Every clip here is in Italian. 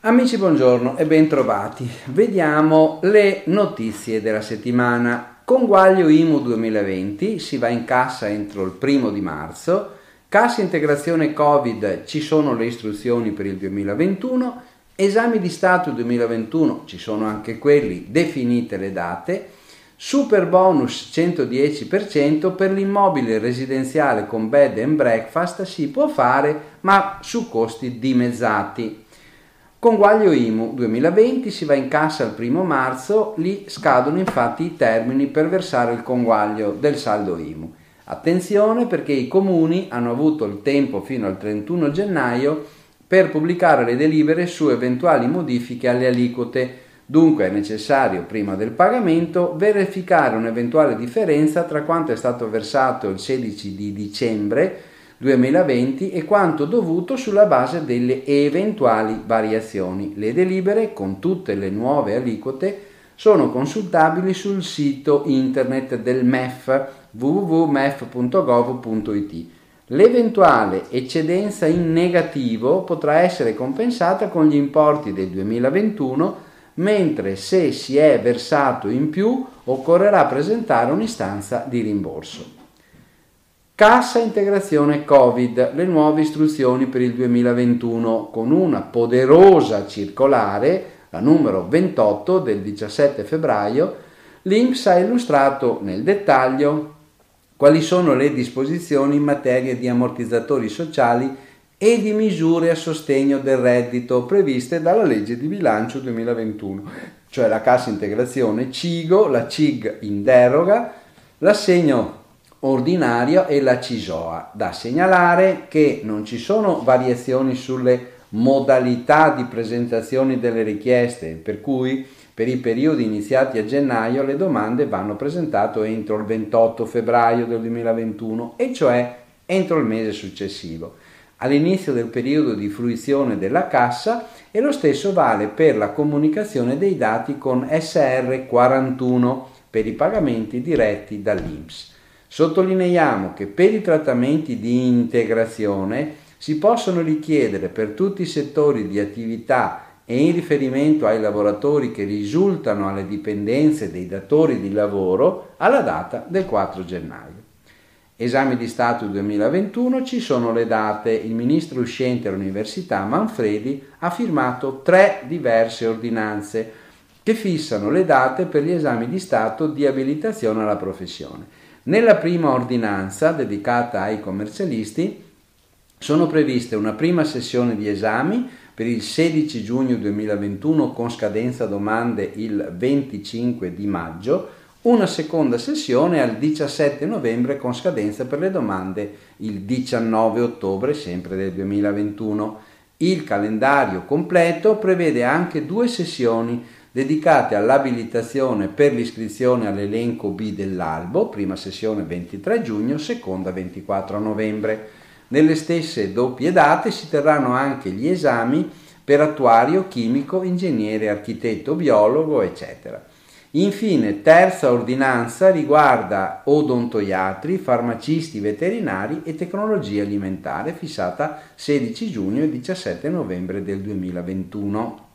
Amici buongiorno e bentrovati. Vediamo le notizie della settimana. Conguaglio IMU 2020 si va in cassa entro il primo di marzo. Cassa integrazione Covid ci sono le istruzioni per il 2021. Esami di Stato 2021 ci sono anche quelli, definite le date. Super bonus 110% per l'immobile residenziale con bed and breakfast si può fare ma su costi dimezzati. Conguaglio IMU 2020 si va in cassa il primo marzo, lì scadono infatti i termini per versare il conguaglio del saldo IMU. Attenzione perché i comuni hanno avuto il tempo fino al 31 gennaio per pubblicare le delibere su eventuali modifiche alle aliquote. Dunque è necessario, prima del pagamento, verificare un'eventuale differenza tra quanto è stato versato il 16 di dicembre 2020 e quanto dovuto sulla base delle eventuali variazioni. Le delibere con tutte le nuove aliquote sono consultabili sul sito internet del MEF www.mef.gov.it. L'eventuale eccedenza in negativo potrà essere compensata con gli importi del 2021, mentre se si è versato in più occorrerà presentare un'istanza di rimborso. Cassa integrazione Covid, le nuove istruzioni per il 2021 con una poderosa circolare, la numero 28 del 17 febbraio, l'INPS ha illustrato nel dettaglio quali sono le disposizioni in materia di ammortizzatori sociali e di misure a sostegno del reddito previste dalla legge di bilancio 2021, cioè la cassa integrazione CIGO, la CIG in deroga, l'assegno ordinario e la CISOA. Da segnalare che non ci sono variazioni sulle modalità di presentazione delle richieste, per cui per i periodi iniziati a gennaio le domande vanno presentate entro il 28 febbraio del 2021 e cioè entro il mese successivo, all'inizio del periodo di fruizione della cassa e lo stesso vale per la comunicazione dei dati con SR41 per i pagamenti diretti dall'INPS. Sottolineiamo che per i trattamenti di integrazione si possono richiedere per tutti i settori di attività e in riferimento ai lavoratori che risultano alle dipendenze dei datori di lavoro alla data del 4 gennaio. Esami di Stato 2021 ci sono le date. Il ministro uscente all'Università Manfredi ha firmato tre diverse ordinanze che fissano le date per gli esami di Stato di abilitazione alla professione. Nella prima ordinanza dedicata ai commercialisti sono previste una prima sessione di esami per il 16 giugno 2021 con scadenza domande il 25 di maggio, una seconda sessione al 17 novembre con scadenza per le domande il 19 ottobre sempre del 2021. Il calendario completo prevede anche due sessioni dedicate all'abilitazione per l'iscrizione all'elenco B dell'albo, prima sessione 23 giugno, seconda 24 novembre. Nelle stesse doppie date si terranno anche gli esami per attuario, chimico, ingegnere, architetto, biologo, eccetera. Infine, terza ordinanza riguarda odontoiatri, farmacisti veterinari e tecnologia alimentare, fissata 16 giugno e 17 novembre del 2021.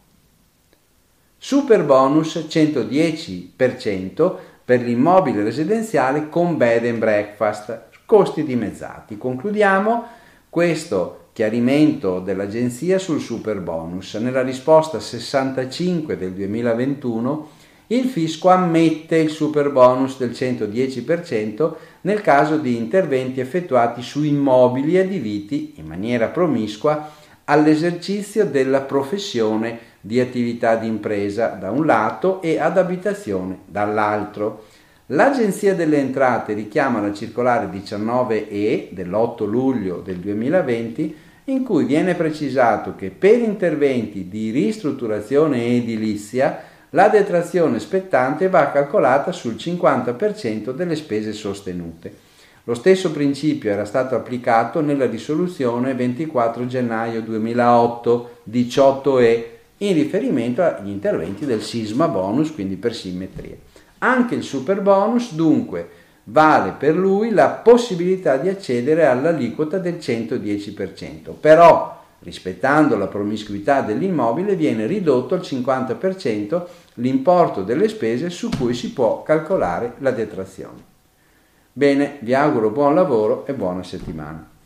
Super bonus 110% per l'immobile residenziale con bed and breakfast, costi dimezzati. Concludiamo questo chiarimento dell'agenzia sul super bonus. Nella risposta 65 del 2021 il fisco ammette il super bonus del 110% nel caso di interventi effettuati su immobili adibiti in maniera promiscua all'esercizio della professione di attività di impresa da un lato e ad abitazione dall'altro. L'Agenzia delle Entrate richiama la circolare 19E dell'8 luglio del 2020 in cui viene precisato che per interventi di ristrutturazione edilizia la detrazione spettante va calcolata sul 50% delle spese sostenute. Lo stesso principio era stato applicato nella risoluzione 24 gennaio 2008 18E in riferimento agli interventi del sisma bonus, quindi per simmetria. Anche il super bonus dunque vale per lui la possibilità di accedere all'aliquota del 110%, però rispettando la promiscuità dell'immobile viene ridotto al 50% l'importo delle spese su cui si può calcolare la detrazione. Bene, vi auguro buon lavoro e buona settimana.